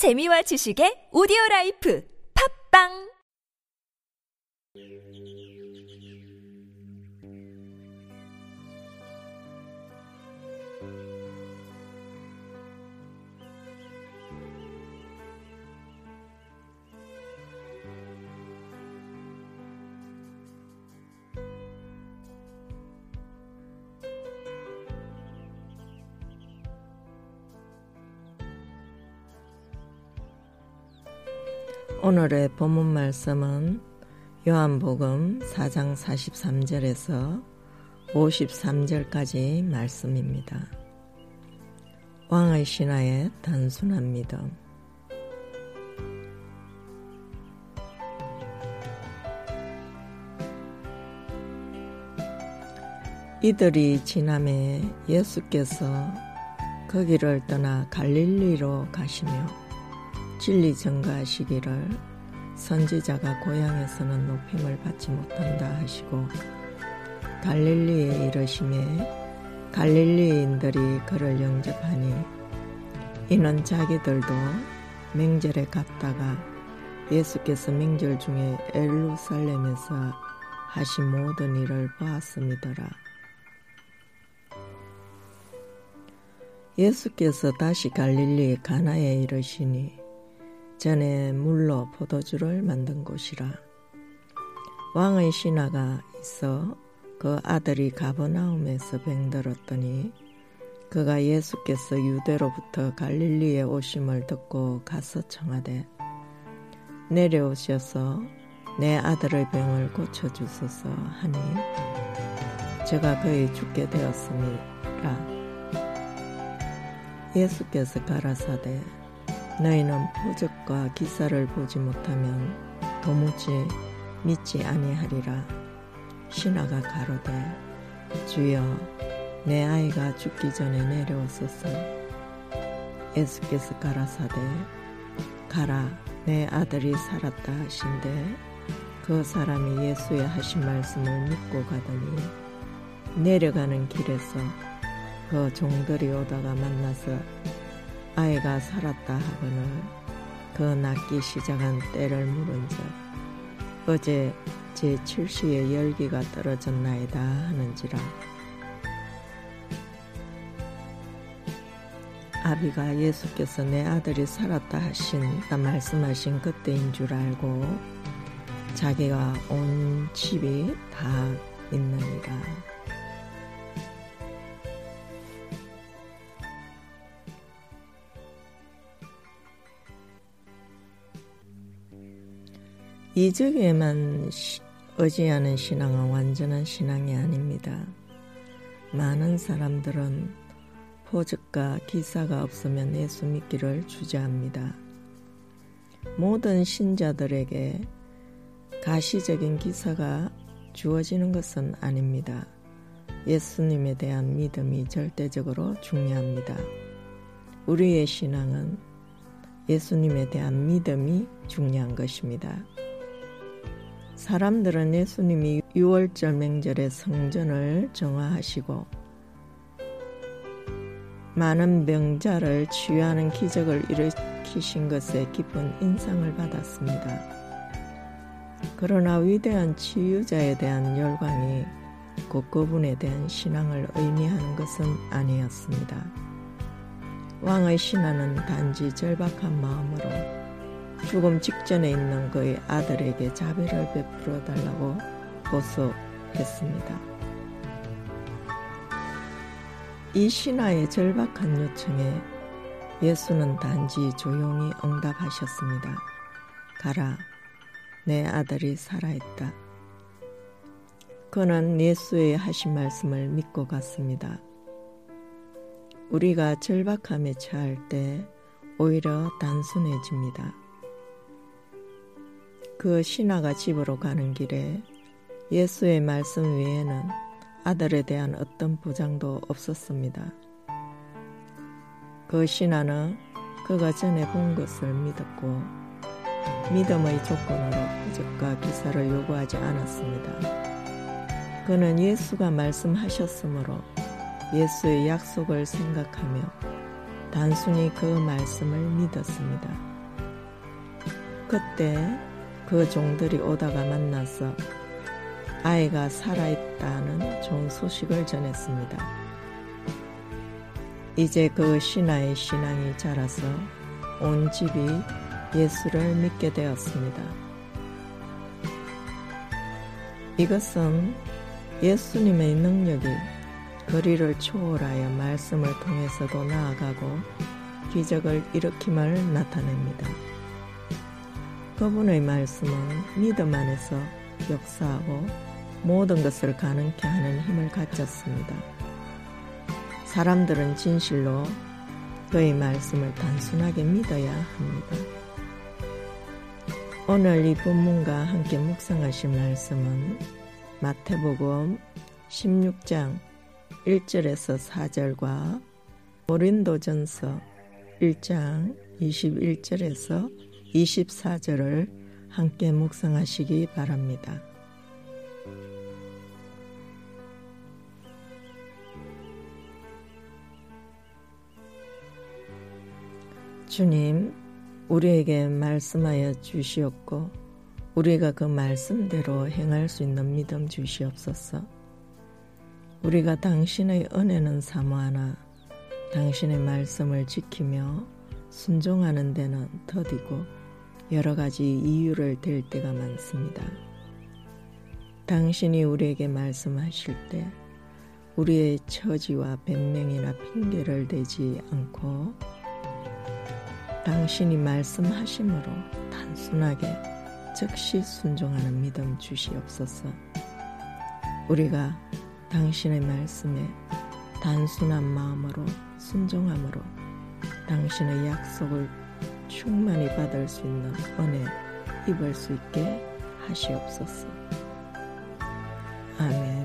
재미와 지식의 오디오 라이프. 팝빵 오늘의 본문 말씀은 요한복음 4장 43절에서 53절까지 말씀입니다. 왕의 신하의 단순한 믿음. 이들이 지남에 예수께서 거기를 떠나 갈릴리로 가시며 진리 전가하시기를 선지자가 고향에서는 높임을 받지 못한다 하시고 갈릴리에 이르심에 갈릴리인들이 그를 영접하니 이는 자기들도 맹절에 갔다가 예수께서 맹절 중에 엘루살렘에서 하신 모든 일을 보았음이더라. 예수께서 다시 갈릴리 가나에 이르시니 전에 물로 포도주를 만든 곳이라. 왕의 신하가 있어 그 아들이 가버나움에서 병들었더니 그가 예수께서 유대로부터 갈릴리에 오심을 듣고 가서 청하되 내려오셔서 내 아들의 병을 고쳐주소서 하니 제가 그의 죽게 되었습니다. 예수께서 가라사대 너희는 표적과 기사를 보지 못하면 도무지 믿지 아니하리라. 신하가 가로되 주여 내 아이가 죽기 전에 내려오소서. 예수께서 가라사대 가라 내 아들이 살았다 하신데 그 사람이 예수의 하신 말씀을 믿고 가더니 내려가는 길에서 그 종들이 오다가 만나서 아이가 살았다 하거늘 그 낳기 시작한 때를 물은즉 어제 제 7시에 열기가 떨어졌나이다 하는지라 아비가 예수께서 내 아들이 살았다 하신 다 말씀하신 그때인 줄 알고 자기가 온 집이 다 있느니라. 이적에만 의지하는 신앙은 완전한 신앙이 아닙니다. 많은 사람들은 포적과 기사가 없으면 예수 믿기를 주저합니다. 모든 신자들에게 가시적인 기사가 주어지는 것은 아닙니다. 예수님에 대한 믿음이 절대적으로 중요합니다. 우리의 신앙은 예수님에 대한 믿음이 중요한 것입니다. 사람들은 예수님이 6월절 맹절에 성전을 정화하시고 많은 병자를 치유하는 기적을 일으키신 것에 깊은 인상을 받았습니다. 그러나 위대한 치유자에 대한 열광이 곧 그분에 대한 신앙을 의미하는 것은 아니었습니다. 왕의 신하는 단지 절박한 마음으로 죽음 직전에 있는 그의 아들에게 자비를 베풀어 달라고 호소했습니다. 이 신하의 절박한 요청에 예수는 단지 조용히 응답하셨습니다. 가라, 내 아들이 살아있다. 그는 예수의 하신 말씀을 믿고 갔습니다. 우리가 절박함에 처할 때 오히려 단순해집니다. 그 신하가 집으로 가는 길에 예수의 말씀 외에는 아들에 대한 어떤 보장도 없었습니다. 그 신하는 그가 전에 본 것을 믿었고 믿음의 조건으로 표적과 기사를 요구하지 않았습니다. 그는 예수가 말씀하셨으므로 예수의 약속을 생각하며 단순히 그 말씀을 믿었습니다. 그때 그 종들이 오다가 만나서 아이가 살아있다는 좋은 소식을 전했습니다. 이제 그 신하의 신앙이 자라서 온 집이 예수를 믿게 되었습니다. 이것은 예수님의 능력이 거리를 초월하여 말씀을 통해서도 나아가고 기적을 일으킴을 나타냅니다. 그분의 말씀은 믿음 안에서 역사하고 모든 것을 가능케 하는 힘을 가졌습니다. 사람들은 진실로 그의 말씀을 단순하게 믿어야 합니다. 오늘 이 본문과 함께 묵상하실 말씀은 마태복음 16장 1절에서 4절과 고린도전서 1장 21절에서 24절을 함께 묵상하시기 바랍니다. 주님, 우리에게 말씀하여 주시옵고, 우리가 그 말씀대로 행할 수 있는 믿음 주시옵소서. 우리가 당신의 은혜는 사모하나, 당신의 말씀을 지키며 순종하는 데는 더디고, 여러 가지 이유를 댈 때가 많습니다. 당신이 우리에게 말씀하실 때, 우리의 처지와 변명이나 핑계를 대지 않고, 당신이 말씀하심으로 단순하게 즉시 순종하는 믿음 주시옵소서. 우리가 당신의 말씀에 단순한 마음으로 순종함으로 당신의 약속을 충만히 받을 수 있는 은혜 입을 수 있게 하시옵소서. 아멘.